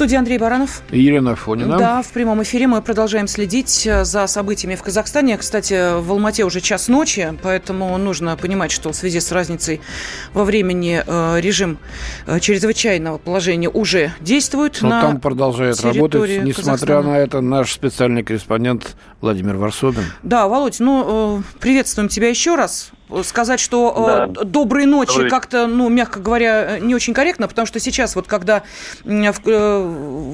Студии Андрей Баранов. Елена Фонина. Да, в прямом эфире мы продолжаем следить э, за событиями в Казахстане. Кстати, в Алмате уже час ночи, поэтому нужно понимать, что в связи с разницей во времени э, режим э, чрезвычайного положения уже действует Но на там продолжает работать, несмотря Казахстана. на это, наш специальный корреспондент Владимир Варсобин. Да, Володь, ну, приветствуем тебя еще раз. Сказать, что э, Да. доброй ночи как-то, ну, мягко говоря, не очень корректно, потому что сейчас вот когда э,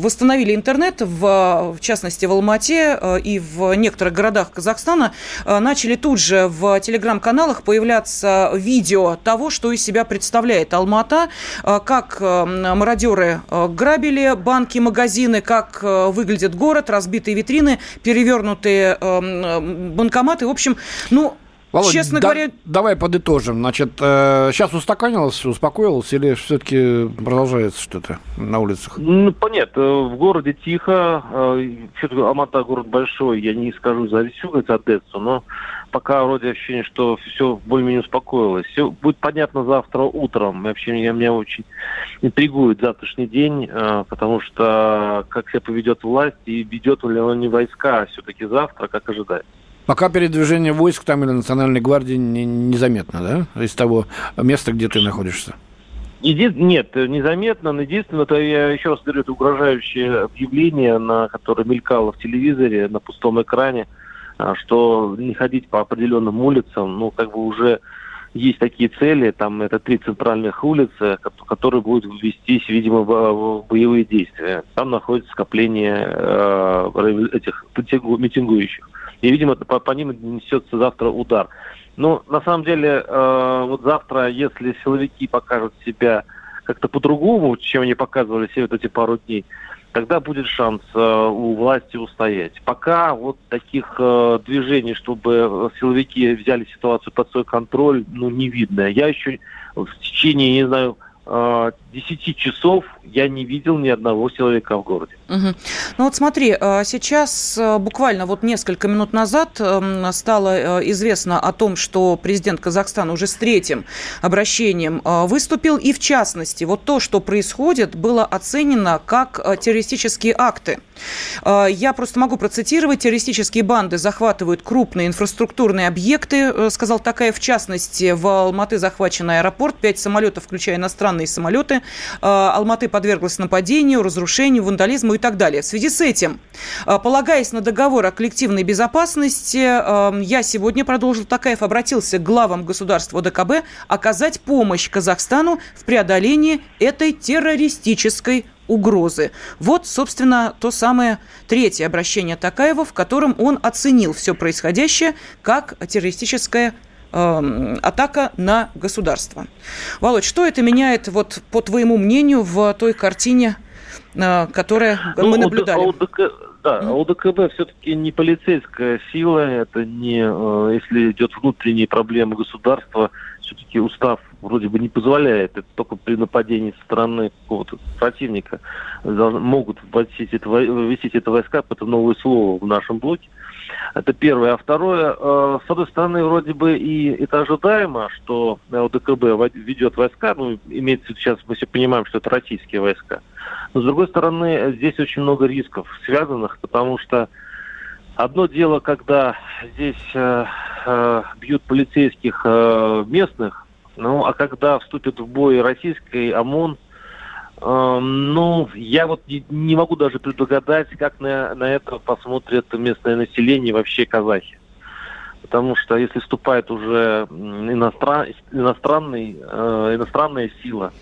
восстановили интернет, в, в частности в Алмате э, и в некоторых городах Казахстана, э, начали тут же в телеграм-каналах появляться видео того, что из себя представляет Алмата, э, как э, мародеры э, грабили банки, магазины, как э, выглядит город, разбитые витрины, перевернутые э, банкоматы. В общем, ну, Володь, честно да- говоря, давай подытожим. Значит, сейчас устаканилось, успокоилось или все-таки продолжается что-то на улицах? Ну, понятно, в городе тихо. Все-таки Алмата город большой, я не скажу за всю Одессу, но пока вроде ощущение, что все более-менее успокоилось. Все будет понятно завтра утром. Вообще меня, меня очень интригует завтрашний день, э, потому что как себя поведет власть и ведет ли он не войска все-таки завтра, как ожидать. Пока передвижение войск там или национальной гвардии не- незаметно, да? Из того места, где ты находишься. Еди- Нет, незаметно. Но Единственное, это я еще раз говорю, это угрожающее объявление, на которое мелькало в телевизоре на пустом экране, а, что не ходить по определенным улицам, ну, как бы уже есть такие цели, там это три центральных улицы, ко- которые будут вестись, видимо, в- боевые действия. Там находится скопление э, этих митингу- митингующих. И, видимо, по, по ним несется завтра удар. Ну, на самом деле, э, вот завтра, если силовики покажут себя как-то по-другому, чем они показывали все вот эти пару дней, тогда будет шанс э, у власти устоять. Пока вот таких э, движений, чтобы силовики взяли ситуацию под свой контроль, ну, не видно. Я еще в течение, не знаю, э, 10 часов я не видел ни одного силовика в городе. Мгм. Ну вот смотри, э, сейчас э, буквально вот несколько минут назад эм, стало э, известно о том, что президент Казахстана уже с третьим обращением выступил, и в частности, вот то, что происходит, было оценено как террористические акты. Я просто могу процитировать. Террористические банды захватывают крупные инфраструктурные объекты, сказал такая, в частности, в Алматы захвачен аэропорт, пять самолетов, включая иностранные самолеты. Э, Алматы подверглась нападению, разрушению, вандализму и так далее. В связи с этим, э, полагаясь на договор о коллективной безопасности, э, я сегодня, продолжил Такаев, обратился к главам государства ОДКБ оказать помощь Казахстану в преодолении этой террористической угрозы. Вот, собственно, то самое третье обращение Такаева, в котором он оценил все происходящее как террористическая эм, атака на государство. Володь, что это меняет, вот по твоему мнению, в той картине, э, которая Ну, мы наблюдали? ОДК да, Мгм. ОДКБ все-таки не полицейская сила, это не, э, если идет внутренние проблемы государства, все-таки устав вроде бы не позволяет, это только при нападении со стороны какого-то противника должны- могут это, ввести это войска, это новое слово в нашем блоке. Это первое. А второе, э, с одной стороны, вроде бы и это ожидаемо, что ОДКБ вод- ведет войска, ну, имеется сейчас, мы все понимаем, что это российские войска. Но, с другой стороны, э, здесь очень много рисков связанных, потому что одно дело, когда здесь э, э, бьют полицейских э, местных, ну, а когда вступит в бой российский ОМОН, э, ну, я вот не, могу даже предугадать, как на, на это посмотрит местное население вообще казахи. Потому что если вступает уже иностран- иностранный, э, иностранная сила,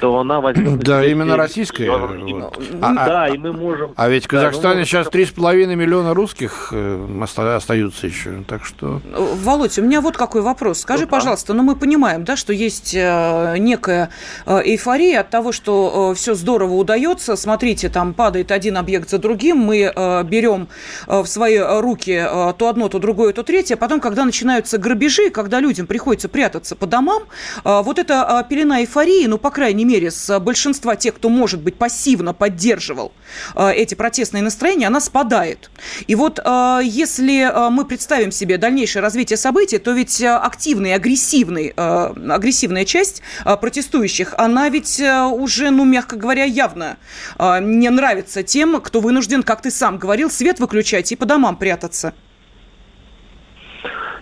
то она возьмет... Да, именно российская. вот. Ну, А- да, а- и мы можем... А ведь в Да, Казахстане может, сейчас как- 3,5 миллиона русских э, оста- остаются еще, так что... Володь, у меня вот какой вопрос. Скажи, Ну да. пожалуйста, ну мы понимаем, да, что есть э, некая э, эйфория от того, что все здорово удается. Смотрите, там падает один объект за другим, мы берем в свои руки то одно, то другое, то третье. Потом, когда начинаются грабежи, когда людям приходится прятаться по домам, вот эта пелена эйфории, ну, по крайней крайней мере, с большинства тех, кто, может быть, пассивно поддерживал эти протестные настроения, она спадает. И вот если мы представим себе дальнейшее развитие событий, то ведь активная, агрессивный, агрессивная часть протестующих, она ведь уже, ну, мягко говоря, явно не нравится тем, кто вынужден, как ты сам говорил, свет выключать и по домам прятаться.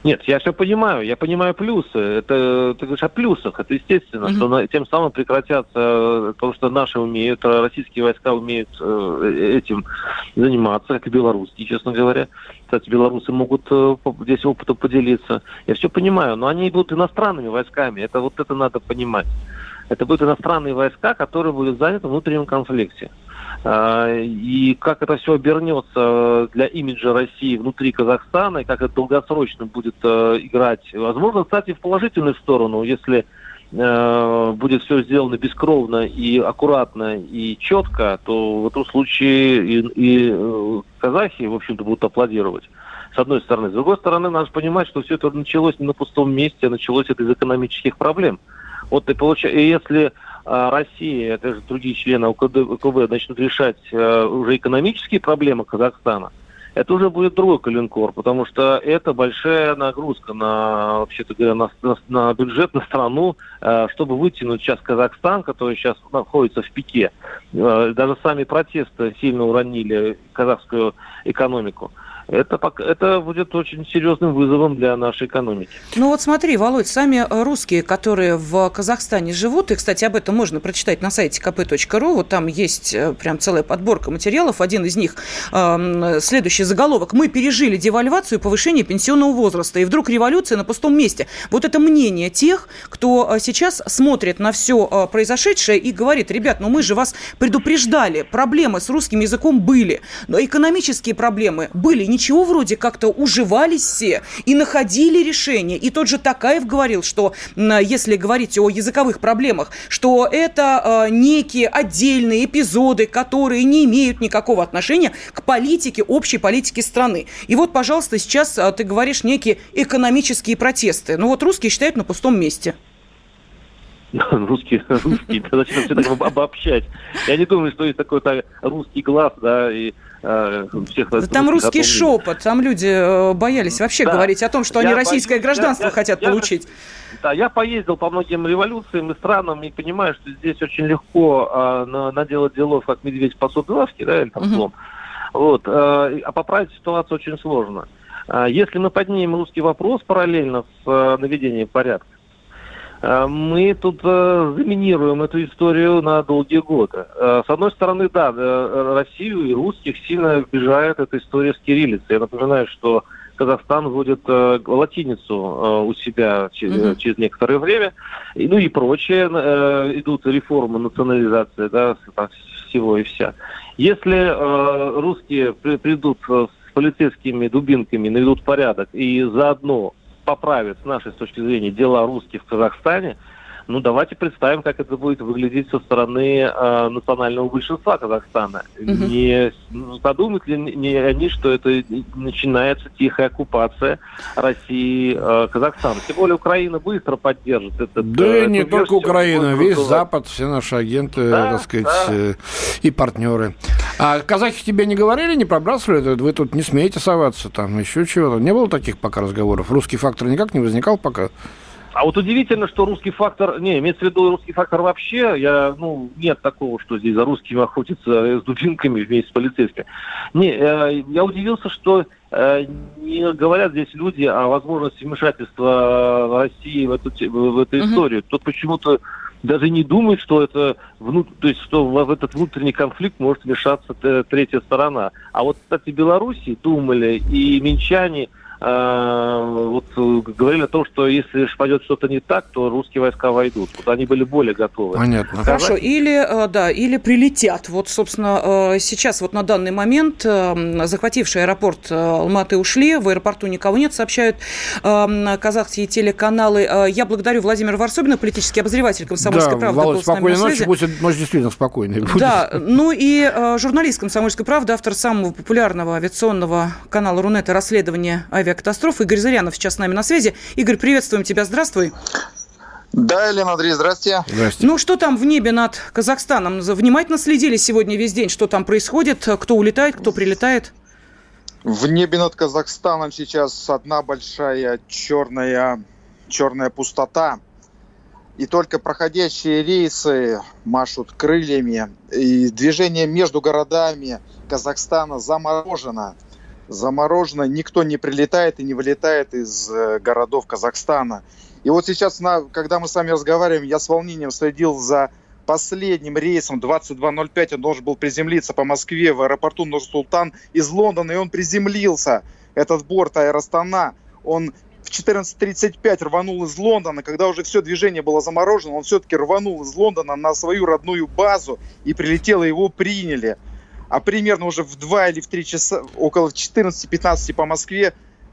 Нет, я все понимаю, я понимаю плюсы. Это ты говоришь о плюсах, это естественно, mm-hmm. что на, тем самым прекратятся то, что наши умеют, а российские войска умеют э, этим заниматься, как и белорусские, честно говоря. Кстати, белорусы могут э, здесь опытом поделиться. Я все понимаю, но они будут иностранными войсками. Это вот это надо понимать. Это будут иностранные войска, которые будут заняты в внутреннем конфликте. А, и как это все обернется для имиджа России внутри Казахстана, и как это долгосрочно будет э, играть, возможно, кстати, в положительную сторону, если э, будет все сделано бескровно и аккуратно и четко, то в этом случае и, и э, казахи, в общем-то, будут аплодировать. С одной стороны. С другой стороны, надо понимать, что все это началось не на пустом месте, а началось это из экономических проблем. Вот и, получ... если а, Россия, это же другие члены УКБ начнут решать э, уже экономические проблемы Казахстана, это уже будет другой коленкор, потому что это большая нагрузка на, вообще-то говоря, на, на, на бюджет, на страну, э, чтобы вытянуть сейчас Казахстан, который сейчас находится в пике. Э, даже сами протесты сильно уронили казахскую экономику это, это будет очень серьезным вызовом для нашей экономики. Ну вот смотри, Володь, сами русские, которые в Казахстане живут, и, кстати, об этом можно прочитать на сайте kp.ru, вот там есть э, прям целая подборка материалов, один из них э, следующий заголовок. «Мы пережили девальвацию и повышение пенсионного возраста, и вдруг революция на пустом месте». Вот это мнение тех, кто э, сейчас смотрит на все э, произошедшее и говорит, ребят, ну мы же вас предупреждали, проблемы с русским языком были, но экономические проблемы были, не ничего вроде как-то уживались все и находили решение. И тот же Такаев говорил, что если говорить о языковых проблемах, что это э, некие отдельные эпизоды, которые не имеют никакого отношения к политике, общей политике страны. И вот, пожалуйста, сейчас э, ты говоришь некие экономические протесты. Ну вот русские считают на пустом месте. Русские, русские, зачем все так обобщать? Я не думаю, что есть такой русский глаз, да, и Э, всех да там русский шепот, там люди э, боялись вообще да. говорить о том, что я они российское боюсь, гражданство я, хотят я, получить. Да, я поездил по многим революциям и странам и понимаю, что здесь очень легко а, на, наделать делов, как медведь по лавки, да, или там слом. Вот, а, а поправить ситуацию очень сложно. А, если мы поднимем русский вопрос параллельно с а, наведением порядка, Э, мы тут э, заминируем эту историю на долгие годы. Э, с одной стороны, да, Россию и русских сильно обижает эта история с кириллицей. Я напоминаю, что Казахстан вводит латиницу у себя через, через некоторое время. И, ну и прочее. идут реформы, национализация да, всего и вся. Если русские придут с полицейскими дубинками, наведут порядок и заодно поправит с нашей точки зрения дела русских в Казахстане, ну, давайте представим, как это будет выглядеть со стороны э, национального большинства Казахстана. Угу. Не ну, подумают ли не они, что это начинается тихая оккупация России э, Казахстана? Тем более Украина быстро поддержит этот. Да э, не только Украина, весь Запад, все наши агенты, да, так сказать, да. э, и партнеры. А казахи тебе не говорили, не пробрасывали? Вы тут не смеете соваться, там еще чего-то. Не было таких пока разговоров? Русский фактор никак не возникал пока? А вот удивительно, что русский фактор, не, имеется в виду русский фактор вообще, я, ну, нет такого, что здесь за русскими охотятся с дубинками вместе с полицейскими. Не, э, я удивился, что э, не говорят здесь люди о возможности вмешательства России в эту, в эту историю. Тут почему-то даже не думает, что это внут... то есть, что в этот внутренний конфликт может вмешаться третья сторона. А вот, кстати, Беларуси думали и минчане – Э, вот э, говорили о том, что если пойдет что-то не так, то русские войска войдут. Вот они были более готовы. Понятно. Хорошо, или, э, да, или прилетят. Вот, собственно, сейчас вот на данный момент захвативший аэропорт Алматы ушли, в аэропорту никого нет, сообщают казахские телеканалы. Я благодарю Владимира Варсобина, политический обозреватель «Комсомольской да, правды». Володь, спокойной ночи, пусть, может, действительно спокойной будет. Да, ну и журналист «Комсомольской правды», автор самого популярного авиационного канала «Рунета» расследования авиа авиакатастроф. Игорь Зырянов сейчас с нами на связи. Игорь, приветствуем тебя, здравствуй. Да, Елена Андрей, здрасте. Здрасте. Ну, что там в небе над Казахстаном? Внимательно следили сегодня весь день, что там происходит, кто улетает, кто прилетает? В небе над Казахстаном сейчас одна большая черная, черная пустота. И только проходящие рейсы машут крыльями. И движение между городами Казахстана заморожено. Заморожено. Никто не прилетает и не вылетает из э, городов Казахстана. И вот сейчас, когда мы с вами разговариваем, я с волнением следил за последним рейсом 22.05. Он должен был приземлиться по Москве в аэропорту Нур-Султан из Лондона, и он приземлился. Этот борт Аэростана, он в 14.35 рванул из Лондона, когда уже все движение было заморожено, он все-таки рванул из Лондона на свою родную базу и прилетел, и его приняли. А примерно уже в 2 или в 3 часа, около 14-15 по Москве,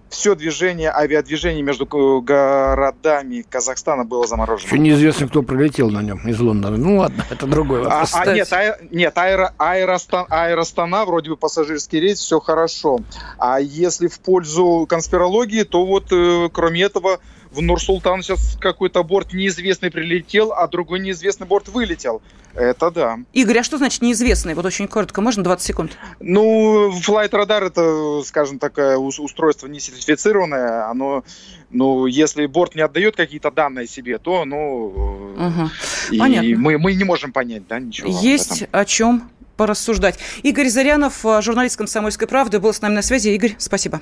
все движение, авиадвижение между городами Казахстана было заморожено. Еще неизвестно, кто прилетел на нем из Лондона. Ну ладно, это другой вопрос. А, а нет, а, нет аэро, аэростан, аэростана, вроде бы пассажирский рейс, все хорошо. А если в пользу конспирологии, то вот э, кроме этого в Нур-Султан сейчас какой-то борт неизвестный прилетел, а другой неизвестный борт вылетел. Это да. Игорь, а что значит неизвестный? Вот очень коротко, можно 20 секунд? Ну, Flight Radar это, скажем так, устройство не сертифицированное. Оно, ну, если борт не отдает какие-то данные себе, то, ну, угу. и мы, мы не можем понять, да, ничего. Есть о чем порассуждать. Игорь Зарянов, журналист «Комсомольской правды», был с нами на связи. Игорь, спасибо.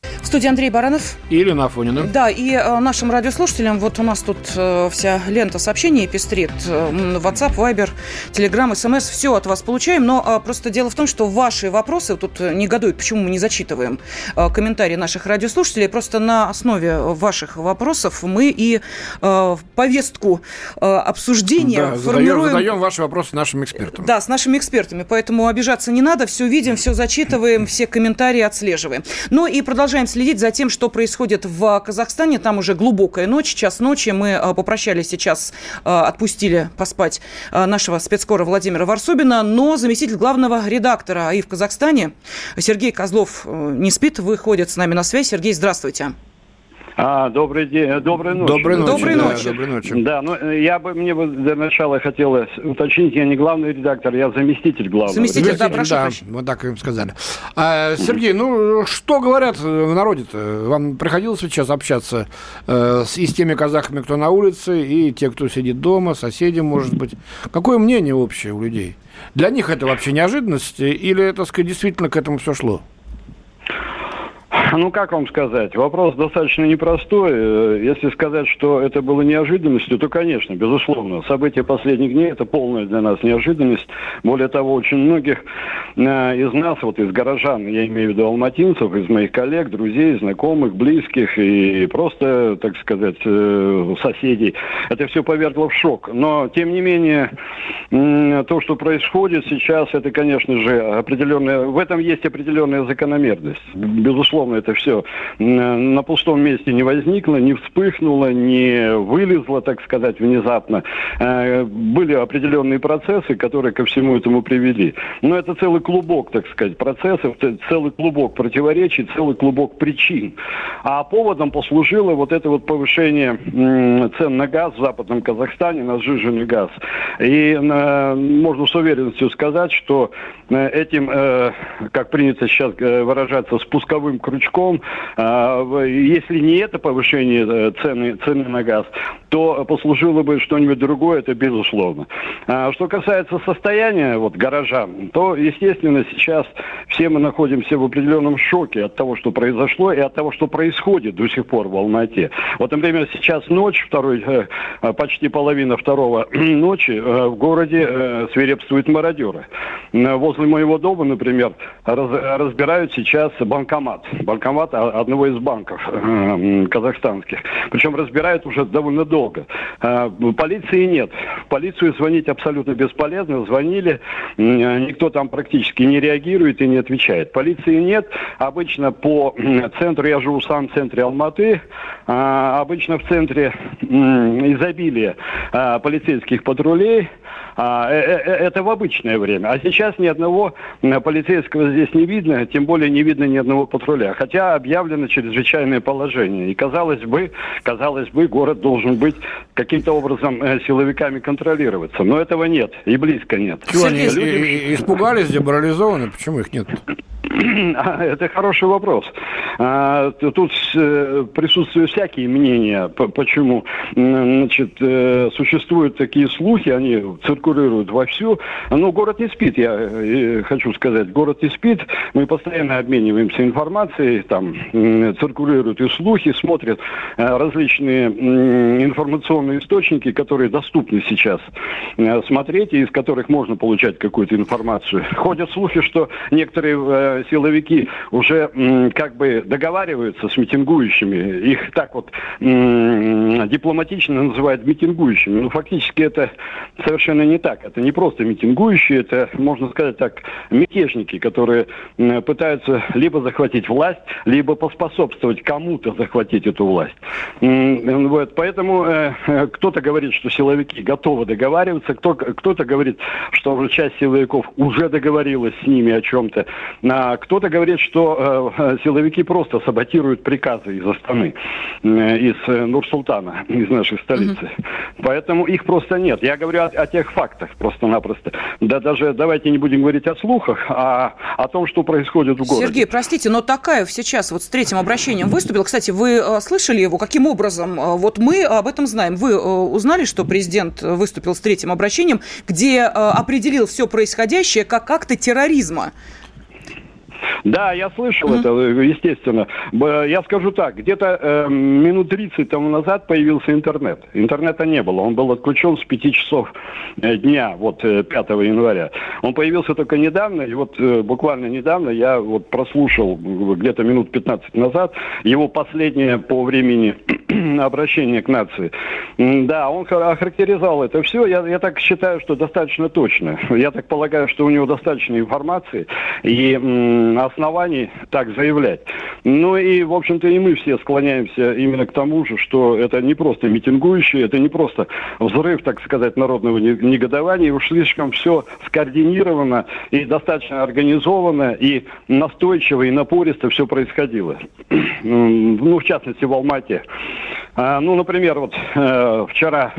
Студии Андрей Баранов. И Ирина Афонина. Да, и э, нашим радиослушателям, вот у нас тут э, вся лента сообщений пестрит. Э, WhatsApp, Viber, Telegram, SMS, все от вас получаем. Но э, просто дело в том, что ваши вопросы, тут негодуют, почему мы не зачитываем э, комментарии наших радиослушателей. Просто на основе ваших вопросов мы и э, повестку э, обсуждения да, формируем. Задаем, задаем ваши вопросы нашим экспертам. Да, с нашими экспертами. Поэтому обижаться не надо. Все видим, все зачитываем, все комментарии отслеживаем. Ну и продолжаем следить за тем, что происходит в Казахстане. Там уже глубокая ночь, час ночи. Мы э, попрощались сейчас, э, отпустили поспать э, нашего спецкора Владимира Варсобина, но заместитель главного редактора АИ в Казахстане Сергей Козлов не спит, выходит с нами на связь. Сергей, здравствуйте. А, добрый день, э, доброй ночи. Доброй ночи. Доброй да, ночи. Доброй ночи. Да, ну э, я бы мне бы для начала хотелось уточнить, я не главный редактор, я заместитель главного. Заместитель, да, прошу. Да, вот так им сказали. А, Сергей, ну что говорят в народе-то? Вам приходилось сейчас общаться э, с, и с теми казахами, кто на улице, и те, кто сидит дома, соседи, может быть. Какое мнение общее у людей? Для них это вообще неожиданность или, так сказать, действительно к этому все шло? Ну, как вам сказать? Вопрос достаточно непростой. Э, если сказать, что это было неожиданностью, то, конечно, безусловно. События последних дней – это полная для нас неожиданность. Более того, очень многих э, из нас, вот из горожан, я имею в виду алматинцев, из моих коллег, друзей, знакомых, близких и просто, так сказать, э, соседей, это все повергло в шок. Но, тем не менее, то, что происходит сейчас, это, конечно же, определенная... В этом есть определенная закономерность. Безусловно, это все на пустом месте не возникло, не вспыхнуло, не вылезло, так сказать, внезапно. Э, были определенные процессы, которые ко всему этому привели. Но это целый клубок, так сказать, процессов, целый клубок противоречий, целый клубок причин. А поводом послужило вот это вот повышение цен на газ в Западном Казахстане, на сжиженный газ. И э, можно с уверенностью сказать, что э, этим, как принято сейчас выражаться, спусковым крючком. А, если не это повышение э, цены, цены на газ, то послужило бы что-нибудь другое, это безусловно. А что касается состояния вот, горожан, то, естественно, сейчас все мы находимся в определенном шоке от того, что произошло, и от того, что происходит до сих пор в Алмате. Вот, например, сейчас ночь, второй, э, почти половина второго ночи, э, в городе свирепствуют мародеры. Возле моего дома, например, разбирают сейчас банкомат банкомат одного из банков э, казахстанских. Причем разбирают уже довольно долго. Э, полиции нет. В полицию звонить абсолютно бесполезно. Звонили, никто там практически не реагирует и не отвечает. Полиции нет. Обычно по центру, я живу сам в центре Алматы, обычно в центре полицейских патрулей, а, э, э, э, это в обычное время. А сейчас ни одного полицейского здесь не видно, тем более не видно ни одного патруля. Хотя объявлено чрезвычайное положение. И казалось бы, казалось бы, город должен быть каким-то образом силовиками контролироваться. Но этого нет, и близко нет. Чего они люди... испугались, деморализованы? Почему их нет? Это хороший вопрос. А, тут э, присутствуют всякие мнения. Почему? Значит, э, существуют такие слухи, они циркулируют вовсю. Но город не спит, я э, хочу сказать. Город не спит. Мы постоянно обмениваемся информацией. Там циркулируют и слухи, смотрят различные информационные источники, которые доступны сейчас смотреть, и из которых можно получать какую-то информацию. Ходят слухи, что некоторые силовики уже как бы договариваются с митингующими. Их так вот дипломатично называют митингующими. Но фактически это совершенно не так. Это не просто митингующие, это, можно сказать так, мятежники, которые пытаются либо захватить власть, либо поспособствовать кому-то захватить эту власть. Вот. Поэтому э, э, кто-то говорит, что силовики готовы договариваться, кто, кто-то говорит, что уже часть силовиков уже договорилась с ними о чем-то. А кто-то говорит, что э, силовики просто саботируют приказы из Астаны, э, из э, Нур-Султана, из нашей столицы. Mm-hmm. Поэтому их просто нет. Я говорю о, о тех фактах просто-напросто. Да даже давайте не будем говорить о слухах, а о том, что происходит в городе. Сергей, простите, но Такаев сейчас вот с третьим обращением выступил. Кстати, вы э, слышали его? Каким образом? Э, вот мы об этом знаем. Вы э, узнали, что президент выступил с третьим обращением, где определил все происходящее как акты терроризма? Да, я слышал mm-hmm. это, естественно. Я скажу так, где-то э, минут 30 тому назад появился интернет. Интернета не было, он был отключен с 5 часов э, дня, вот 5 э, января. Он появился только недавно, и вот э, буквально недавно я вот прослушал где-то минут 15 назад его последнее по времени обращение к нации. Да, он охарактеризовал это все. Я, я так считаю, что достаточно точно. Я так полагаю, что у него достаточно информации и оснований так заявлять. Ну и, в общем-то, и мы все склоняемся именно к тому же, что это не просто митингующие, это не просто взрыв, так сказать, народного негодования. Уж слишком все скоординировано и достаточно организовано, и настойчиво, и напористо все происходило. Ну, в частности, в Алмате. А, ну, например, вот э, вчера,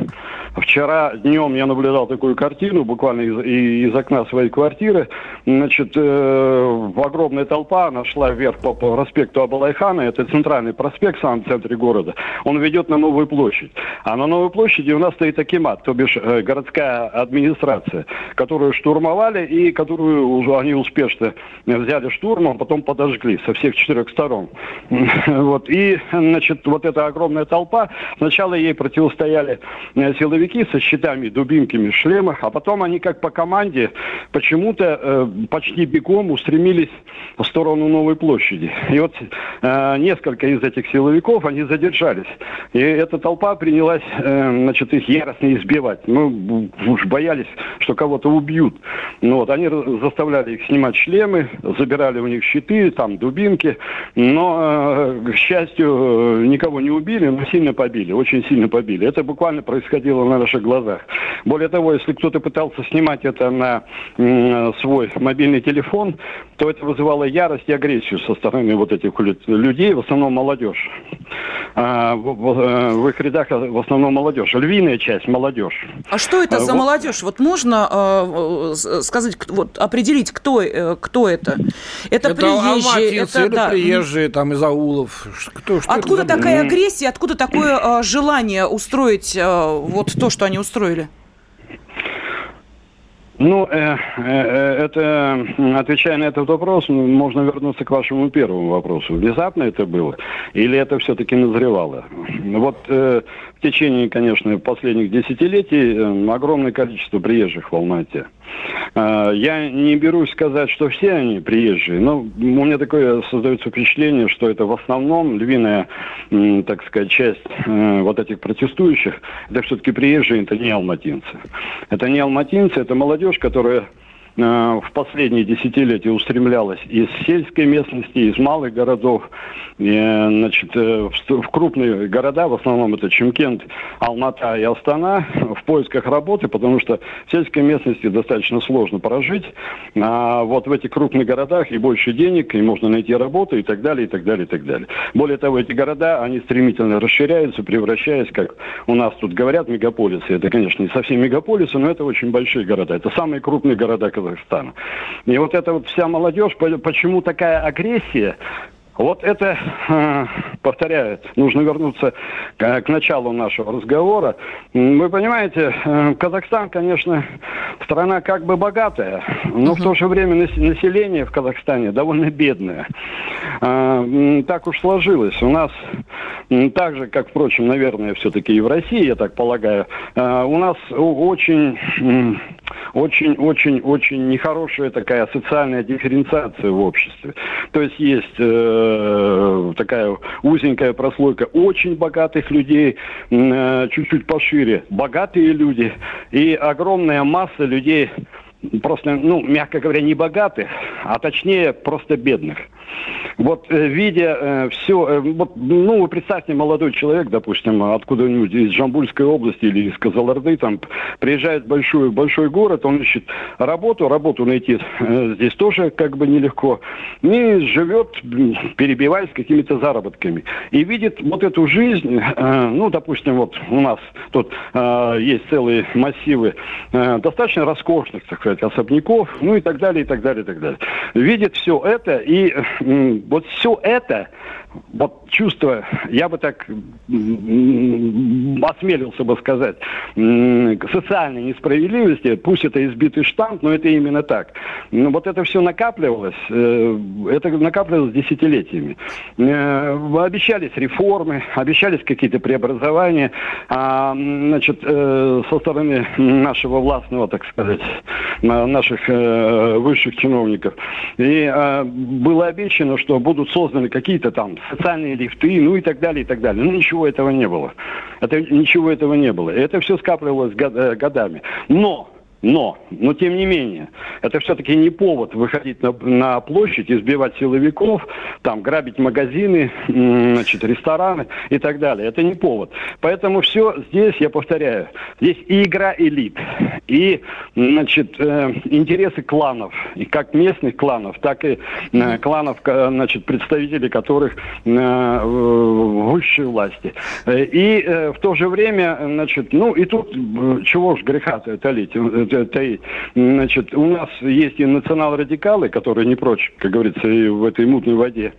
вчера днем я наблюдал такую картину, буквально из, из окна своей квартиры. Значит, э, огромная толпа, она шла вверх по, по проспекту Абалайхана, это центральный проспект в самом центре города. Он ведет на Новую площадь. А на Новой площади у нас стоит Акимат, то бишь э, городская администрация, которую штурмовали и которую уже они успешно взяли штурмом, потом подожгли со всех четырех сторон. Вот. И, значит, вот эта огромная толпа. Сначала ей противостояли э, силовики со щитами, дубинками, шлемах, а потом они как по команде почему-то э, почти бегом устремились в сторону Новой площади. И вот э, несколько из этих силовиков, они задержались. И эта толпа принялась, э, значит, их яростно избивать. Ну, уж боялись, что кого-то убьют. Ну, вот, они заставляли их снимать шлемы, забирали у них щиты, там, дубинки. Но, э, к счастью, э, никого не убили, но сильно побили, очень сильно побили. Это буквально происходило на наших глазах. Более того, если кто-то пытался снимать это на свой мобильный телефон, то это вызывало ярость и агрессию со стороны вот этих людей, в основном молодежь. А, в, в, э, в их рядах в основном молодежь, львиная часть молодежь. А что это за вот. молодежь? Вот можно э, сказать, вот определить, кто, э, кто это? Это, это приезжие, это да. приезжие там из аулов. Кто, что откуда такая агрессия, откуда такое э, желание устроить э, вот то, что они устроили? Ну, э, э, это, отвечая на этот вопрос, можно вернуться к вашему первому вопросу. Внезапно это было или это все-таки назревало? Вот э, в течение, конечно, последних десятилетий э, огромное количество приезжих в Алмате – Э, я не берусь сказать, что все они приезжие, но у меня такое создается впечатление, что это в основном львиная, так сказать, часть э, вот этих протестующих, это все-таки приезжие, это не алматинцы. Это не алматинцы, это молодежь, которая в последние десятилетия устремлялась из сельской местности, из малых городов, э, значит, э, в крупные города, в основном это Чемкент, Алмата и Астана, в поисках работы, потому что в сельской местности достаточно сложно прожить, а вот в этих крупных городах и больше денег, и можно найти работу, и так далее, и так далее, и так далее. Более того, эти города, они стремительно расширяются, превращаясь, как у нас тут говорят, мегаполисы. Это, конечно, не совсем мегаполисы, но это очень большие города. Это самые крупные города, Казахстана. И вот эта вот вся молодежь, почему такая агрессия, вот это, э, повторяю, нужно вернуться к, началу нашего разговора. Вы понимаете, э, Казахстан, конечно, страна как бы богатая, но в то же время население в Казахстане довольно бедное. Э, так уж сложилось. У нас, так же, как, впрочем, наверное, все-таки и в России, я так полагаю, у нас очень очень, очень, очень нехорошая такая социальная дифференциация в обществе. То есть есть э, такая узенькая прослойка очень богатых людей, э, чуть-чуть пошире, богатые люди и огромная масса людей просто, ну, мягко говоря, не богатых, а точнее просто бедных. Вот э, видя э, все, э, вот, ну, вы представьте, молодой человек, допустим, откуда-нибудь из Жамбульской области или из Казаларды, там, приезжает в большой, большой город, он ищет работу, работу найти э, здесь тоже как бы нелегко, и живет, перебиваясь какими-то заработками. И видит вот эту жизнь, э, ну, допустим, вот у нас тут э, есть целые массивы э, достаточно роскошных, так сказать, особняков, ну и так далее, и так далее, и так далее. Видит все это и вот все это вот чувство, я бы так осмелился бы сказать, социальной несправедливости, пусть это избитый штамп, но это именно так. Но вот это все накапливалось, э, это накапливалось десятилетиями. Э, обещались реформы, обещались какие-то преобразования, а, значит, э, со стороны нашего властного, так сказать, наших высших чиновников. И было обещано, что будут созданы какие-то там социальные лифты, ну и так далее, и так далее. Ну, ничего этого не было. Это, ничего этого не было. Это все скапливалось э, годами. Но но, но тем не менее, это все-таки не повод выходить на, на площадь, избивать силовиков, там, грабить магазины, значит, рестораны и так далее. Это не повод. Поэтому все здесь, я повторяю, здесь и игра элит, и, значит, э, интересы кланов, и как местных кланов, так и э, кланов, значит, представителей которых э, высшей власти. Э, и э, в то же время, значит, ну и тут э, чего ж греха-то талить? Этой, значит, у нас есть и национал-радикалы, которые не прочь, как говорится, и в этой мутной воде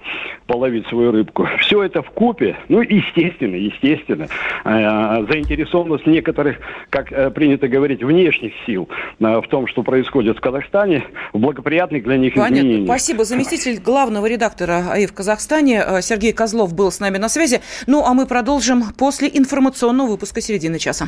половить свою рыбку. Все это в купе, ну, естественно, естественно, э, заинтересованность некоторых, как э, принято говорить, внешних сил э, в том, что происходит в Казахстане, в благоприятных для них Понятно. изменениях. Спасибо. Заместитель главного редактора АИ в Казахстане Сергей Козлов был с нами на связи. Ну, а мы продолжим после информационного выпуска середины часа.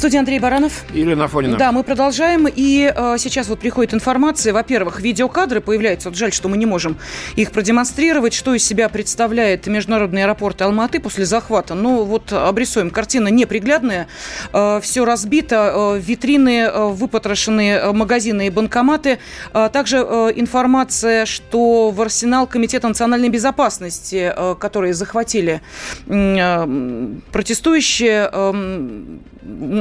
Студии Андрей Баранов. Или на фоне. Да, мы продолжаем. И э, сейчас вот приходит информация. Во-первых, видеокадры появляются. Вот жаль, что мы не можем их продемонстрировать. Что из себя представляет международный аэропорт Алматы после захвата. Ну, вот обрисуем. Картина неприглядная. Э, все разбито. Э, витрины э, выпотрошены, э, магазины и банкоматы. Э, также э, информация, что в арсенал Комитета национальной безопасности, э, которые захватили э, протестующие, э,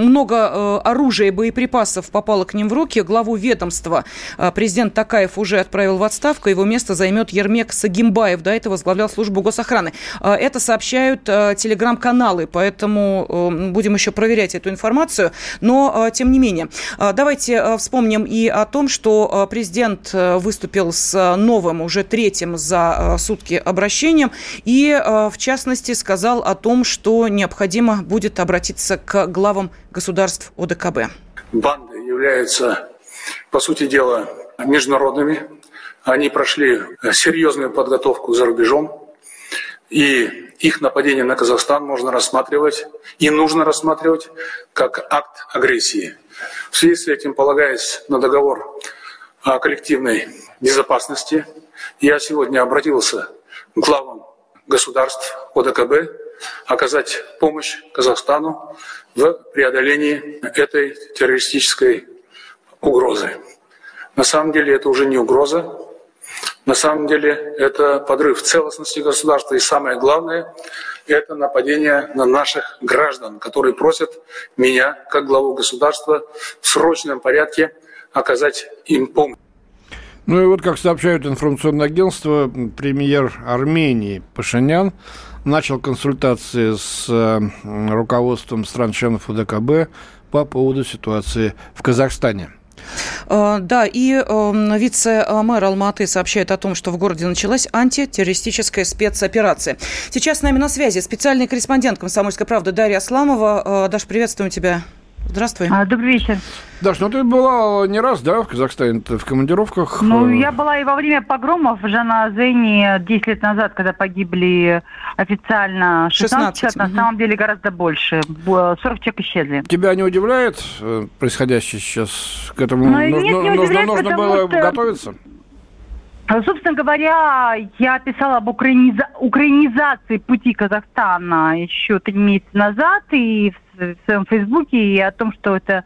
много э, оружия и боеприпасов попало к ним в руки. Главу ведомства э, президент Такаев уже отправил в отставку. Его место займет Ермек Сагимбаев. До этого возглавлял службу госохраны. Э, это сообщают телеграм-каналы, поэтому будем еще проверять эту информацию. Но, тем не менее, давайте вспомним и о том, что президент выступил с новым, уже третьим за сутки обращением. И, в частности, сказал о том, что необходимо будет обратиться к главам государств ОДКБ. Банды являются, по сути дела, международными Они прошли серьезную подготовку за рубежом. И их нападение на Казахстан можно рассматривать и нужно рассматривать как акт агрессии. В связи с этим, полагаясь на договор о коллективной безопасности, я сегодня обратился к главам государств ОДКБ оказать помощь Казахстану в преодолении этой террористической угрозы. На самом деле это уже не угроза, на самом деле это подрыв целостности государства и самое главное – это нападение на наших граждан, которые просят меня, как главу государства, в срочном порядке оказать им помощь. Ну и вот, как сообщают информационное агентство, премьер Армении Пашинян начал консультации с э, руководством стран-членов УДКБ по поводу ситуации в Казахстане. Э, да, и эм, вице-мэр Алматы сообщает о том, что в городе началась антитеррористическая спецоперация. Сейчас с нами на связи специальный корреспондент «Комсомольской правды» Дарья Асламова. Э, Даш, приветствуем тебя. Здравствуй. А, добрый вечер. Даш, ну ты была не раз, да, в Казахстане, в командировках? Ну, я была и во время погромов в Жаназене 10 лет назад, когда погибли официально 16, 16 на самом деле гораздо больше. 40 человек исчезли. Тебя не удивляет э, происходящее сейчас? К этому ну, нужно, нет, не нужно, нужно было что... готовиться? Собственно говоря, я писала об украиниза... украинизации пути Казахстана еще три месяца назад и в своем фейсбуке, и о том, что это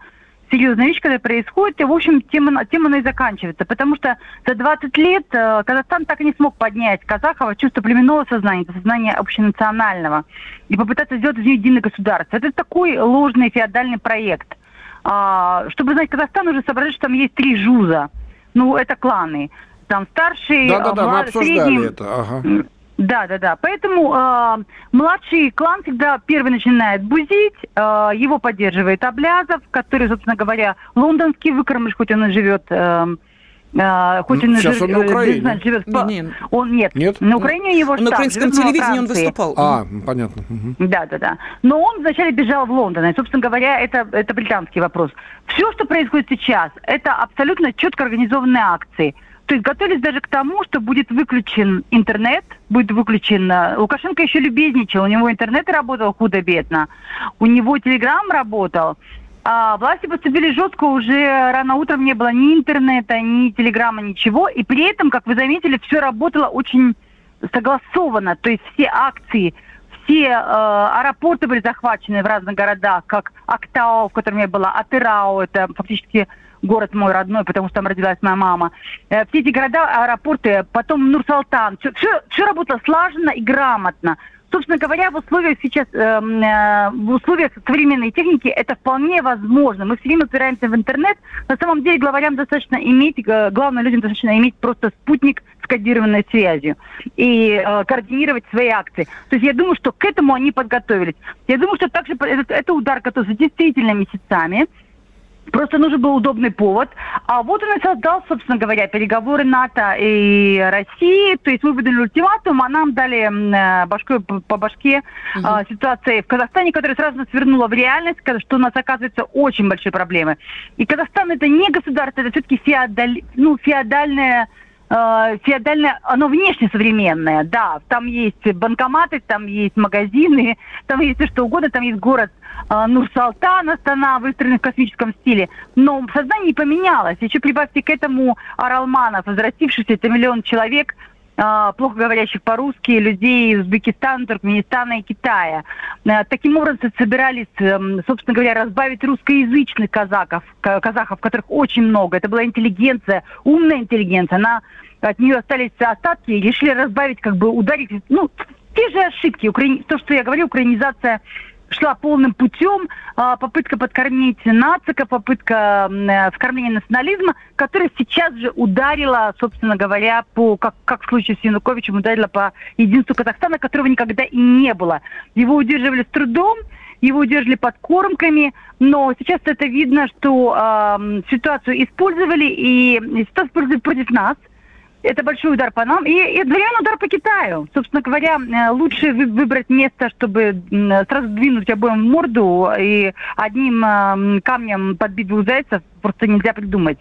серьезная вещь, когда происходит, и, в общем, тема, тема она и заканчивается. Потому что за 20 лет э, Казахстан так и не смог поднять казахов чувство племенного сознания, сознания общенационального, и попытаться сделать из нее единое государство. Это такой ложный феодальный проект. А, чтобы знать, Казахстан уже сообразил, что там есть три жуза. Ну, это кланы там старший, Да-да-да, мы обсуждали средний... это. Ага. Да, да, да. Поэтому э, младший клан всегда первый начинает бузить, э, его поддерживает Аблязов, который, собственно говоря, лондонский выкормыш, хоть он и живет э, а, хоть он Сейчас жив, он на Украине. живет по... не, не. Он нет. Нет? На Украине его штаб. На украинском телевидении он выступал. А, понятно. Да, да, да. Но он вначале бежал в Лондон. И, собственно говоря, это, это британский вопрос. Все, что происходит сейчас, это абсолютно четко организованные акции. Есть готовились даже к тому, что будет выключен интернет, будет выключен... Э, Лукашенко еще любезничал, у него интернет работал худо-бедно, у него телеграм работал, а власти поступили жестко, уже рано утром не было ни интернета, ни телеграмма, ничего. И при этом, как вы заметили, все работало очень согласованно. То есть все акции, все э, аэропорты были захвачены в разных городах, как Актау, в котором я была, Атырау, это фактически город мой родной, потому что там родилась моя мама. Э, все эти города, аэропорты, потом Нур-Салтан, все, все, все работало слаженно и грамотно. Собственно говоря, в условиях сейчас, э, э, в условиях современной техники это вполне возможно. Мы все время упираемся в интернет. На самом деле главарям достаточно иметь, э, главным людям достаточно иметь просто спутник с кодированной связью и э, координировать свои акции. То есть я думаю, что к этому они подготовились. Я думаю, что также это, это удар, который за действительно месяцами. Просто нужен был удобный повод. А вот он и создал, собственно говоря, переговоры НАТО и России. То есть мы выдали ультиматум, а нам дали э, башкой по башке угу. а, ситуации в Казахстане, которая сразу нас вернула в реальность, что у нас оказывается очень большие проблемы. И Казахстан это не государство, это все-таки феодаль, ну, феодальное э, феодальное, оно внешне современное, да, там есть банкоматы, там есть магазины, там есть все что угодно, там есть город э, Нур-Салтан, Астана, выстроенный в космическом стиле. Но сознание не поменялось. Еще прибавьте к этому Аралманов, возвратившийся, это миллион человек, э, плохо говорящих по-русски, людей из Узбекистана, Туркменистана и Китая. Э, таким образом собирались, э, собственно говоря, разбавить русскоязычных казаков, казахов, которых очень много. Это была интеллигенция, умная интеллигенция. Она от нее остались остатки и решили разбавить, как бы ударить, ну, те же ошибки. Украини... То, что я говорю, украинизация шла полным путем, а, попытка подкормить нацика, попытка э, вкормления национализма, которая сейчас же ударила, собственно говоря, по, как, как в случае с Януковичем, ударила по единству Казахстана, которого никогда и не было. Его удерживали с трудом, его удержали подкормками, но сейчас это видно, что э, ситуацию использовали, и ситуацию использовали против нас – это большой удар по нам и, и одновременно удар по Китаю. Собственно говоря, э, лучше выбрать место, чтобы сразу двинуть обоим в морду и одним камнем подбить двух зайцев просто нельзя придумать.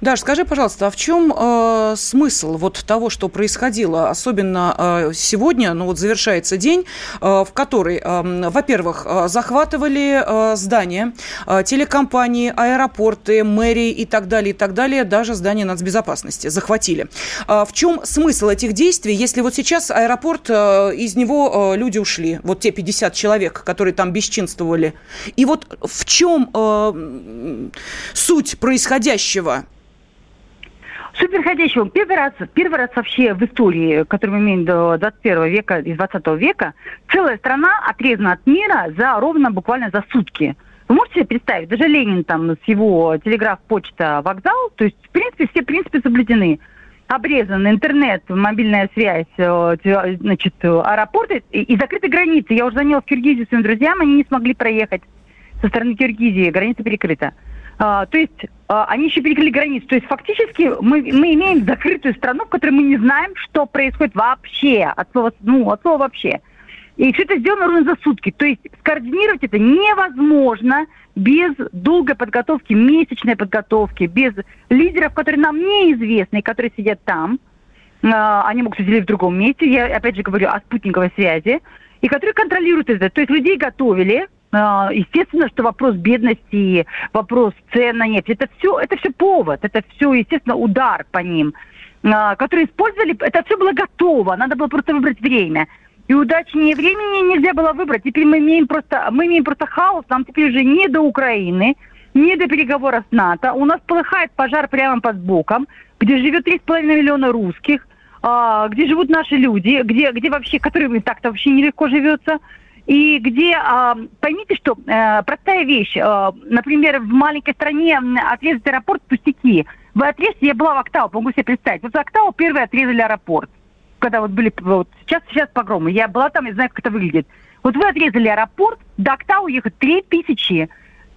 Даш, скажи, пожалуйста, а в чем э, смысл вот того, что происходило, особенно э, сегодня, ну вот завершается день, э, в который, э, во-первых, захватывали э, здания, э, телекомпании, аэропорты, мэрии и так далее, и так далее, даже здание нацбезопасности захватили. Э, в чем смысл этих действий, если вот сейчас аэропорт, э, из него э, люди ушли, вот те 50 человек, которые там бесчинствовали, и вот в чем э, суть происходящего? Суть происходящего. Первый раз, первый раз вообще в истории, которую мы имеем до 21 века и 20 века, целая страна отрезана от мира за ровно буквально за сутки. Вы можете себе представить, даже Ленин там с его телеграф, почта, вокзал, то есть, в принципе, все принципы соблюдены. Обрезан интернет, мобильная связь, э, значит, аэропорты и, и закрыты границы. Я уже звонила в Киргизию своим друзьям, они не смогли проехать со стороны Киргизии, граница перекрыта. А, то есть а, они еще перекрыли границу. То есть фактически мы, мы имеем закрытую страну, в которой мы не знаем, что происходит вообще, от слова, ну, от слова вообще. И все это сделано ровно за сутки. То есть скоординировать это невозможно без долгой подготовки, месячной подготовки, без лидеров, которые нам неизвестны, которые сидят там. А, они могут сидеть в другом месте. Я опять же говорю о спутниковой связи. И которые контролируют это. То есть людей готовили, естественно, что вопрос бедности, вопрос цен на нефть, это все, это все повод, это все, естественно, удар по ним, а, которые использовали, это все было готово, надо было просто выбрать время. И удачнее времени нельзя было выбрать. Теперь мы имеем просто, мы имеем просто хаос, нам теперь уже не до Украины, не до переговоров с НАТО. У нас полыхает пожар прямо под боком, где живет 3,5 миллиона русских, а, где живут наши люди, где, где вообще, которым так-то вообще нелегко живется и где, а, поймите, что э, простая вещь, э, например, в маленькой стране отрезать аэропорт пустяки. Вы отрежете, я была в Октау, могу себе представить. Вот в Октау первые отрезали аэропорт, когда вот были, вот сейчас, сейчас погромы. Я была там и знаю, как это выглядит. Вот вы отрезали аэропорт, до Октау ехать 3000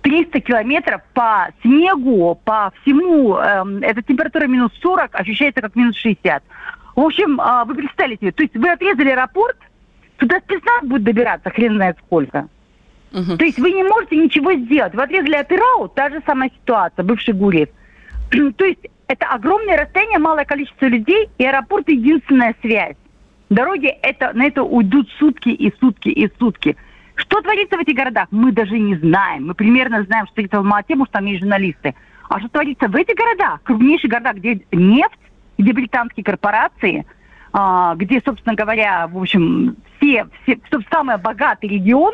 300 километров по снегу, по всему, э, эта температура минус 40 ощущается как минус 60. В общем, э, вы представили себе, то есть вы отрезали аэропорт, Туда спецназ будет добираться, хрен знает сколько. Угу. То есть вы не можете ничего сделать. Вы отрезали от Ирау, та же самая ситуация, бывший Гурьев. То есть это огромное расстояние, малое количество людей, и аэропорт единственная связь. Дороги это, на это уйдут сутки и сутки и сутки. Что творится в этих городах, мы даже не знаем. Мы примерно знаем, что творится в Алмате, потому что там есть журналисты. А что творится в этих городах, крупнейших городах, где нефть, где британские корпорации, где, собственно говоря, в общем, все, все самый богатый регион,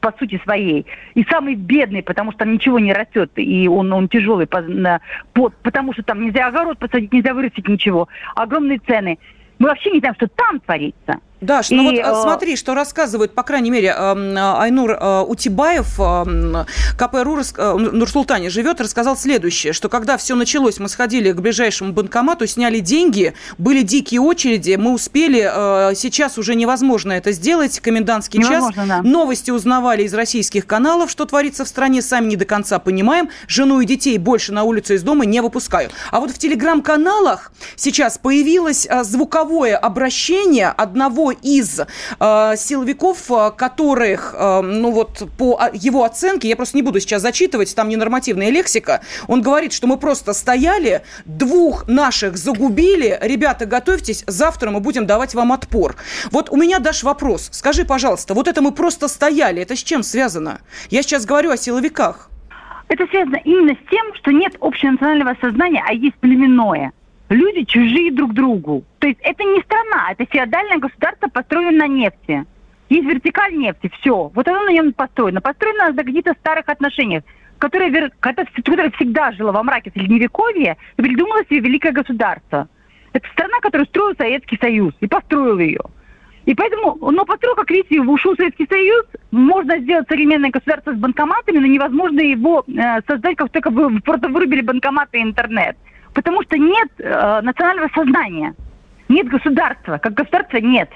по сути своей, и самый бедный, потому что там ничего не растет, и он, он тяжелый, по, по, потому что там нельзя огород посадить, нельзя вырастить ничего, огромные цены. Мы вообще не знаем, что там творится. Даш, ну вот э, смотри, что рассказывает, по крайней мере, эм, Айнур э, Утибаев, эм, КПРУ э, Нурсултане живет, рассказал следующее, что когда все началось, мы сходили к ближайшему банкомату, сняли деньги, были дикие очереди, мы успели, сейчас уже невозможно это сделать, комендантский невозможно, час, да. новости узнавали из российских каналов, что творится в стране, сами не до конца понимаем, жену и детей больше на улицу из дома не выпускаю. А вот в телеграм-каналах сейчас появилось звуковое обращение одного из э, силовиков, э, которых, э, ну вот по его оценке, я просто не буду сейчас зачитывать, там ненормативная лексика, он говорит, что мы просто стояли, двух наших загубили, ребята, готовьтесь, завтра мы будем давать вам отпор. Вот у меня, Даш, вопрос. Скажи, пожалуйста, вот это мы просто стояли, это с чем связано? Я сейчас говорю о силовиках. Это связано именно с тем, что нет общенационального сознания, а есть племенное люди чужие друг другу. То есть это не страна, это феодальное государство, построено на нефти. Есть вертикаль нефти, все. Вот оно на нем построено. Построено на каких-то старых отношениях, которые, которое всегда жило во мраке Средневековья и придумало себе великое государство. Это страна, которую строил Советский Союз и построил ее. И поэтому, но построил, как видите, ушел Советский Союз, можно сделать современное государство с банкоматами, но невозможно его э, создать, как только вы просто вырубили банкоматы и интернет. Потому что нет э, национального сознания, нет государства, как государства нет.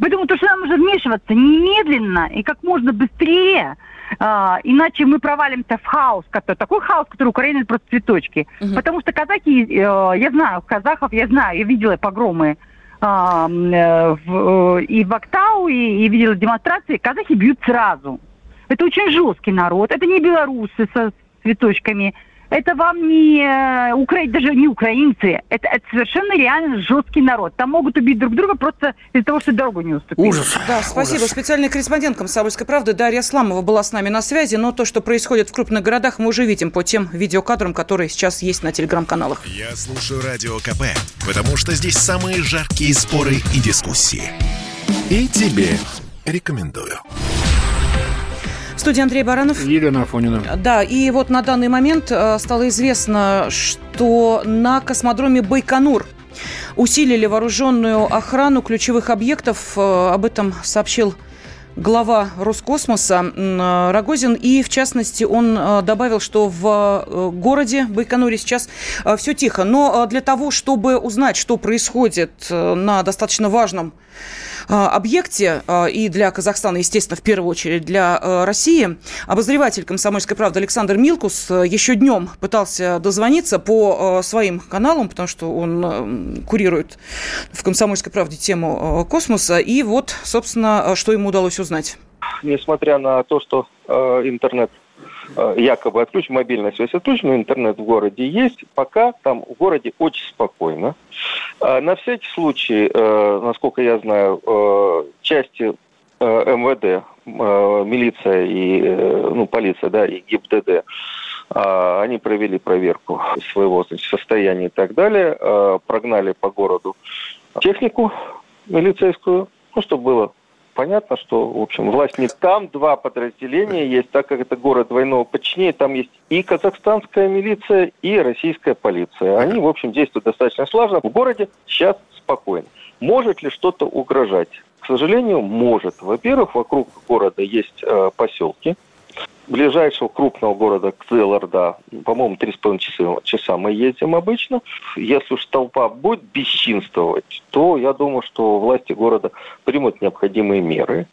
Поэтому то, что нам нужно вмешиваться немедленно и как можно быстрее, э, иначе мы провалимся в хаос, который, такой хаос, который Украина просто цветочки. Угу. Потому что казаки, э, я знаю, казахов я знаю, я видела погромы э, э, в, э, и в Актау, и, и видела демонстрации, казахи бьют сразу. Это очень жесткий народ, это не белорусы со цветочками, Это вам не э, укра... даже не украинцы. Это, это совершенно реально жесткий народ. Там могут убить друг друга просто из-за того, что дорогу не уступили. Ужас. Да, спасибо. Ужас. Специальный корреспондент «Комсомольской правды» Дарья Сламова была с нами на связи. Но то, что происходит в крупных городах, мы уже видим по тем видеокадрам, которые сейчас есть на телеграм-каналах. Я слушаю Радио КП, потому что здесь самые жаркие споры и дискуссии. И тебе рекомендую. Студии Андрей Баранов. Елена Афонина. Да, и вот на данный момент э, стало известно, что на космодроме Байконур усилили вооруженную охрану ключевых объектов. Э, об этом сообщил глава Роскосмоса э, Рогозин. И, в частности, он добавил, что в городе Байконуре сейчас все тихо. Но для того, чтобы узнать, что происходит на достаточно важном объекте э, и для Казахстана, естественно, в первую очередь для э, России. Обозреватель «Комсомольской правды» Александр Милкус еще днем пытался дозвониться по своим каналам, потому что он курирует в «Комсомольской правде» тему космоса. И вот, собственно, что ему удалось узнать. Несмотря на то, что интернет Э, якобы отключен, мобильная связь отключена, интернет в городе есть, пока там в городе очень спокойно. А на всякий случай, э, насколько я знаю, э, части МВД, милиция и ну, полиция, да, и ГИБДД, они провели проверку своего значит, состояния и так далее, прогнали по городу технику милицейскую, ну, чтобы было понятно, что, в общем, власть не там, два подразделения есть, так как это город двойного подчинения, там есть и казахстанская милиция, и российская полиция. Они, в общем, действуют достаточно слаженно. В городе сейчас спокойно. Может ли что-то угрожать? К сожалению, может. Во-первых, вокруг города есть э, поселки, ближайшего крупного города Кзылорда, по-моему, три с половиной часа, часа мы ездим обычно. Если уж толпа будет бесчинствовать, то я думаю, что власти города примут необходимые меры.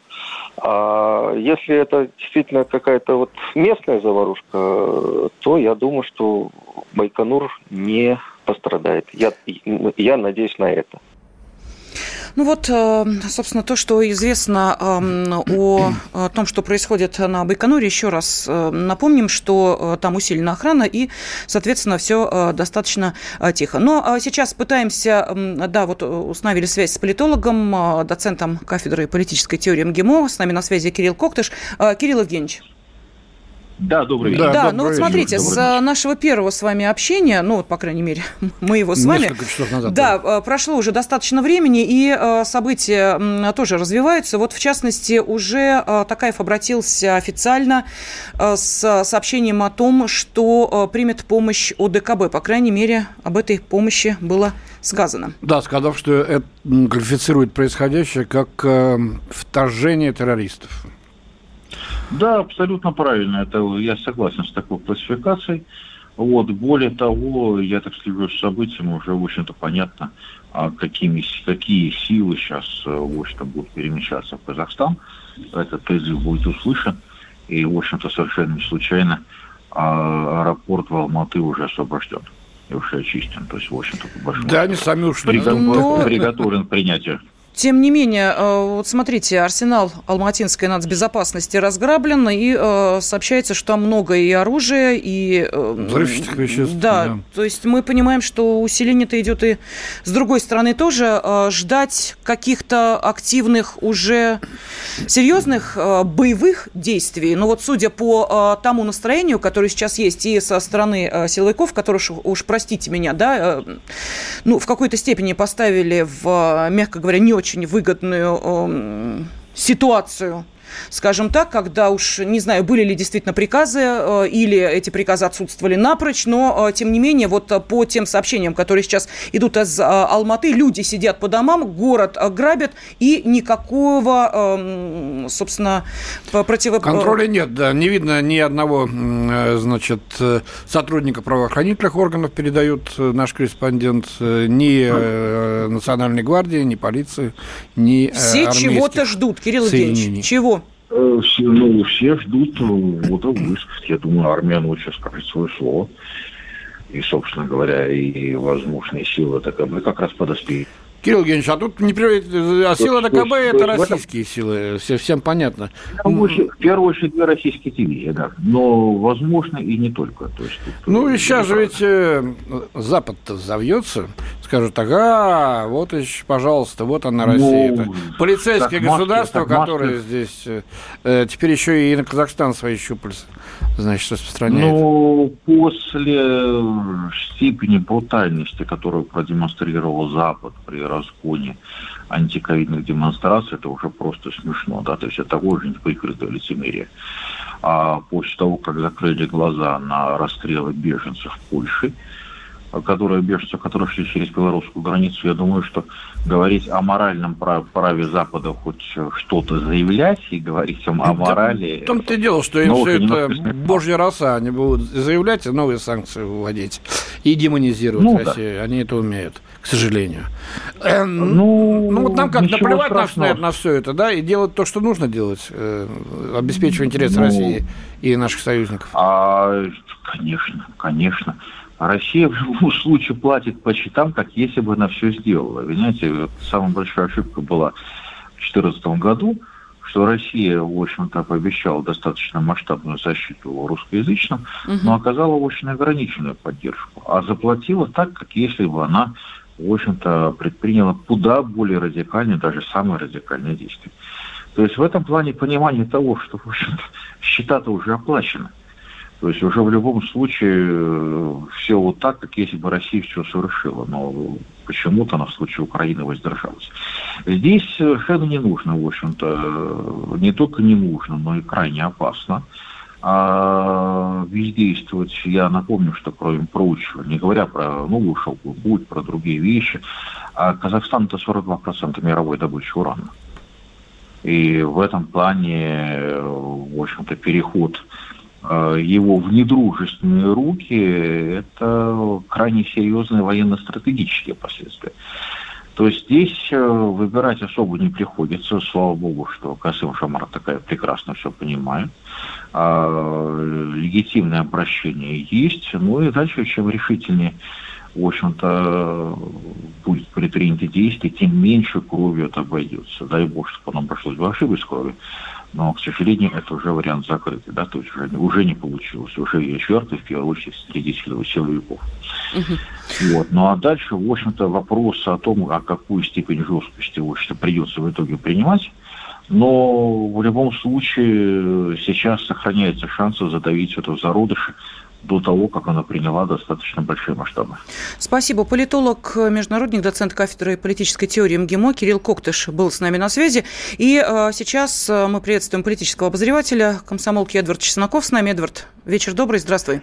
А если это действительно какая-то вот местная заварушка, то я думаю, что Байконур не пострадает. Я, я надеюсь на это. Ну вот, э, собственно, то, что известно эм, о том, что происходит на Байконуре, еще раз э, напомним, что э, там усилена охрана и, соответственно, все достаточно тихо. Но сейчас пытаемся, да, вот установили связь с политологом, доцентом кафедры политической теории МГИМО. С нами на связи Кирилл Коктыш. Кирилл Евгеньевич. Да, добрый вечер. Да, да ну вот смотрите, с вечер. нашего первого с вами общения, ну, вот, по крайней мере, мы его с вами... Несколько часов назад. Да, да, э, прошло уже достаточно времени, и э, события тоже развиваются. Вот, в частности, уже э, Такаев обратился официально с сообщением о том, что примет помощь ОДКБ. По крайней мере, об этой помощи было сказано. Да, сказав, что это квалифицирует происходящее как вторжение террористов. Да, абсолютно правильно. Это я согласен с такой классификацией. Вот. Более того, я так слежу с событиями, уже, в общем-то, понятно, а какими, какие силы сейчас, э, в общем-то, будут перемещаться в Казахстан. Этот призыв будет услышан. И, в общем-то, совершенно не случайно а аэропорт в Алматы уже освобожден и уже очистен. То есть, в общем-то, по большому Да, они сами ушли. Приготовлен, приготовлен к принятию тем не менее, э, вот смотрите, арсенал Алматинской нацбезопасности разграблен, и э, сообщается, что там много и оружия, и... Э, Взрывчатых веществ. Да, да, то есть мы понимаем, что усиление-то идет и с другой стороны тоже. Ждать каких-то активных уже серьезных боевых действий, но вот судя по тому настроению, которое сейчас есть и со стороны силовиков, которые, уж, простите меня, да, ну, в какой-то степени поставили в, мягко говоря, не очень выгодную э, ситуацию скажем так, когда уж, не знаю, были ли действительно приказы э, или эти приказы отсутствовали напрочь, но, э, тем не менее, вот э, по тем сообщениям, которые сейчас идут из Алматы, люди сидят по домам, город грабят, и никакого, эм, собственно, против... Контроля нет, да, не видно ни одного, значит, сотрудника правоохранительных органов, передают наш корреспондент, ни Национальной гвардии, ни полиции, ни Все чего-то ждут, Кирилл Евгеньевич, чего? Э, все, ну, все ждут э, вот выслушать. Я думаю, армия ночью скажет свое слово. И, собственно говоря, и возможные силы ТКБ как раз подоспеют. Кирилл Евгеньевич, а тут не а сила ДКБ это российские силы, все, всем понятно. В первую, очередь, две российские дивизии, да. Но возможно и не только. То есть, тут, ну и сейчас же ведь э, Запад-то завьется, скажут, ага, вот еще, пожалуйста, вот она Россия. Ну, полицейское государство, маски, которое маски. здесь э, э, теперь еще и на Казахстан свои щупальца, значит, распространяет. Ну, после степени брутальности, которую продемонстрировал Запад при разгоне антиковидных демонстраций, это уже просто смешно, да, то есть это очень выкрытое лицемерие. А после того, как закрыли глаза на расстрелы беженцев в Польше, которые беженцы, которые шли через белорусскую границу, я думаю, что говорить о моральном праве, праве Запада хоть что-то заявлять и говорить о морали... В том-то и дело, что им все это божья роса. Они будут заявлять и новые санкции вводить и демонизировать ну, Россию. Да. Они это умеют, к сожалению. Эм, ну, ну вот нам как наплевать на, на все это, да, и делать то, что нужно делать, э, обеспечивая интересы ну, России и наших союзников. А, конечно, конечно. А Россия в любом случае платит по счетам, как если бы она все сделала. Вы знаете, самая большая ошибка была в 2014 году, что Россия, в общем-то, пообещала достаточно масштабную защиту русскоязычным, угу. но оказала очень ограниченную поддержку. А заплатила так, как если бы она, в общем-то, предприняла куда более радикальные, даже самые радикальные действия. То есть в этом плане понимание того, что, в общем-то, счета-то уже оплачены. То есть уже в любом случае э, все вот так, как если бы Россия все совершила. Но почему-то она в случае Украины воздержалась. Здесь совершенно не нужно, в общем-то, не только не нужно, но и крайне опасно а бездействовать. Я напомню, что кроме прочего, не говоря про новую шелковую путь, про другие вещи, а Казахстан это 42% мировой добычи урана. И в этом плане, в общем-то, переход Э, его в недружественные руки, это крайне серьезные военно-стратегические последствия. То есть здесь э, выбирать особо не приходится. Слава богу, что Касым Шамар такая прекрасно все понимает. А, легитимное обращение есть. Ну и дальше, чем решительнее, в общем-то, будет предпринято действие, тем меньше кровью это обойдется. Дай бог, чтобы оно обошлось большой без крови но, к сожалению, это уже вариант закрытый, да, то есть уже, уже не получилось, уже я четвертый, в первую очередь, среди силовиков. Угу. Вот. Ну а дальше, в общем-то, вопрос о том, а какую степень жесткости, в общем-то, придется в итоге принимать, но в любом случае сейчас сохраняется шанс задавить это в зародыше, до того, как она приняла достаточно большие масштабы. Спасибо. Политолог, международник, доцент кафедры политической теории МГИМО Кирилл Коктыш был с нами на связи. И э, сейчас э, мы приветствуем политического обозревателя комсомолки Эдвард Чесноков с нами. Эдвард, вечер добрый, здравствуй.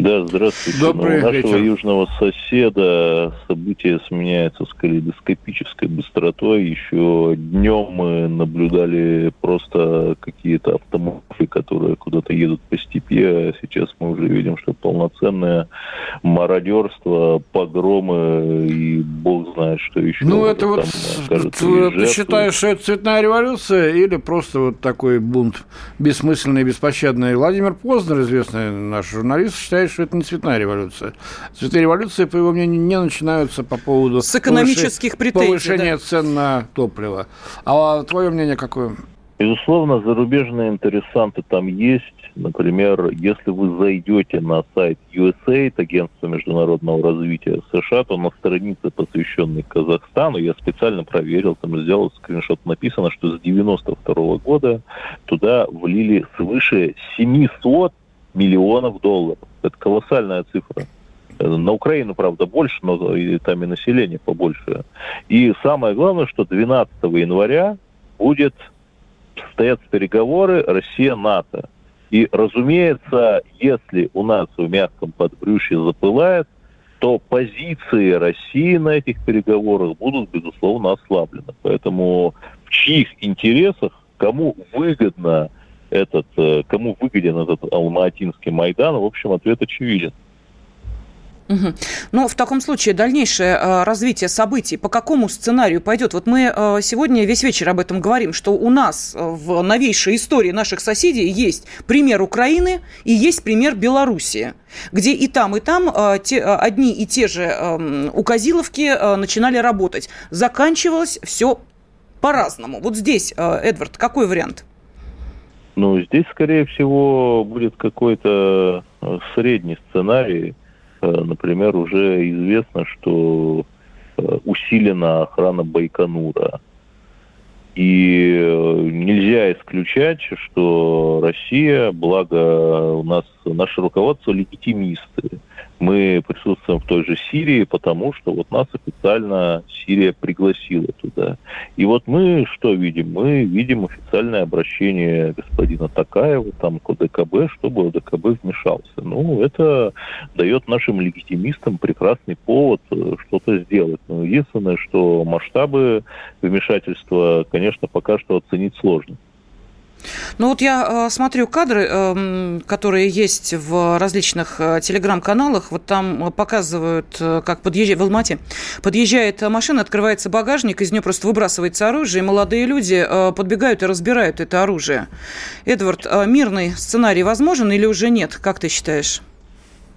Да, здравствуйте. Добрый ну, у нашего вечер. южного соседа события сменяются с калейдоскопической быстротой. Еще днем мы наблюдали просто какие-то автомобили, которые куда-то едут по степи, а сейчас мы уже видим, что полноценное мародерство, погромы и бог знает, что еще. Ну, это вот, кажется, ты считаешь, что это цветная революция или просто вот такой бунт бессмысленный беспощадный? Владимир Познер, известный наш журналист, считает, что это не цветная революция. Цветные революции, по его мнению, не начинаются по поводу с экономических претензий, повышения да. цен на топливо. А твое мнение какое? Безусловно, зарубежные интересанты там есть. Например, если вы зайдете на сайт USAID, Агентства международного развития США, то на странице, посвященной Казахстану, я специально проверил, там сделал скриншот, написано, что с 92 года туда влили свыше 700 миллионов долларов. Это колоссальная цифра. На Украину, правда, больше, но и там и население побольше. И самое главное, что 12 января будет состоятся переговоры Россия-НАТО. И, разумеется, если у нас в мягком подбрюшье запылает, то позиции России на этих переговорах будут, безусловно, ослаблены. Поэтому в чьих интересах, кому выгодно этот, э, кому выгоден этот Алматинский Майдан, в общем, ответ очевиден. Угу. Ну, в таком случае дальнейшее э, развитие событий по какому сценарию пойдет? Вот мы э, сегодня весь вечер об этом говорим, что у нас э, в новейшей истории наших соседей есть пример Украины и есть пример Белоруссии, где и там, и там те, одни и те же эм, указиловки начинали работать. Заканчивалось все по-разному. Вот здесь, Эдвард, какой вариант? Ну, здесь, скорее всего, будет какой-то средний сценарий, Э, например, уже известно, что э, усилена охрана Байконура. И э, нельзя исключать, что Россия, благо у нас наше руководство легитимисты, мы присутствуем в той же Сирии, потому что вот нас официально Сирия пригласила туда. И вот мы что видим? Мы видим официальное обращение господина Такаева там, к ОДКБ, чтобы ОДКБ вмешался. Ну, это дает нашим легитимистам прекрасный повод э, что-то сделать. Но единственное, что масштабы вмешательства, конечно, пока что оценить сложно. Ну вот я э, смотрю кадры, э, которые есть в различных э, телеграм-каналах. Вот там показывают, э, как подъезжает в Алмате. Подъезжает машина, открывается багажник, из нее просто выбрасывается оружие, и молодые люди э, подбегают и разбирают это оружие. Эдвард, э, мирный сценарий возможен или уже нет? Как ты считаешь?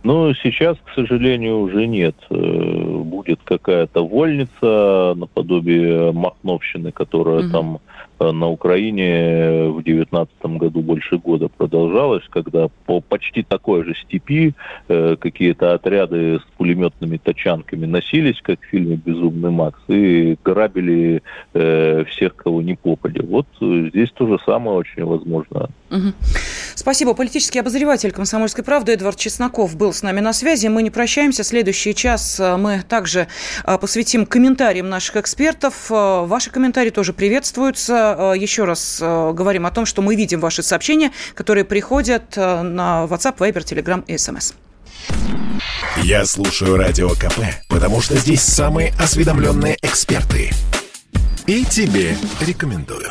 Ну, сейчас, к сожалению, уже нет. Э, будет какая-то вольница наподобие Махновщины, которая угу. там Э, на Украине в 2019 году больше года продолжалось, когда по почти такой же степи э, какие-то отряды с пулеметными тачанками носились, как в фильме «Безумный Макс», и грабили э, всех, кого не попали. Вот э, здесь то же самое очень возможно. Угу. Спасибо. Политический обозреватель «Комсомольской правды» Эдвард Чесноков был с нами на связи. Мы не прощаемся. Следующий час мы также посвятим комментариям наших экспертов. Ваши комментарии тоже приветствуются. Э, еще раз э, говорим о том, что мы видим ваши сообщения, которые приходят э, на WhatsApp, Viber, Telegram и SMS. Я слушаю Радио КП, потому что здесь самые осведомленные эксперты. И тебе рекомендую.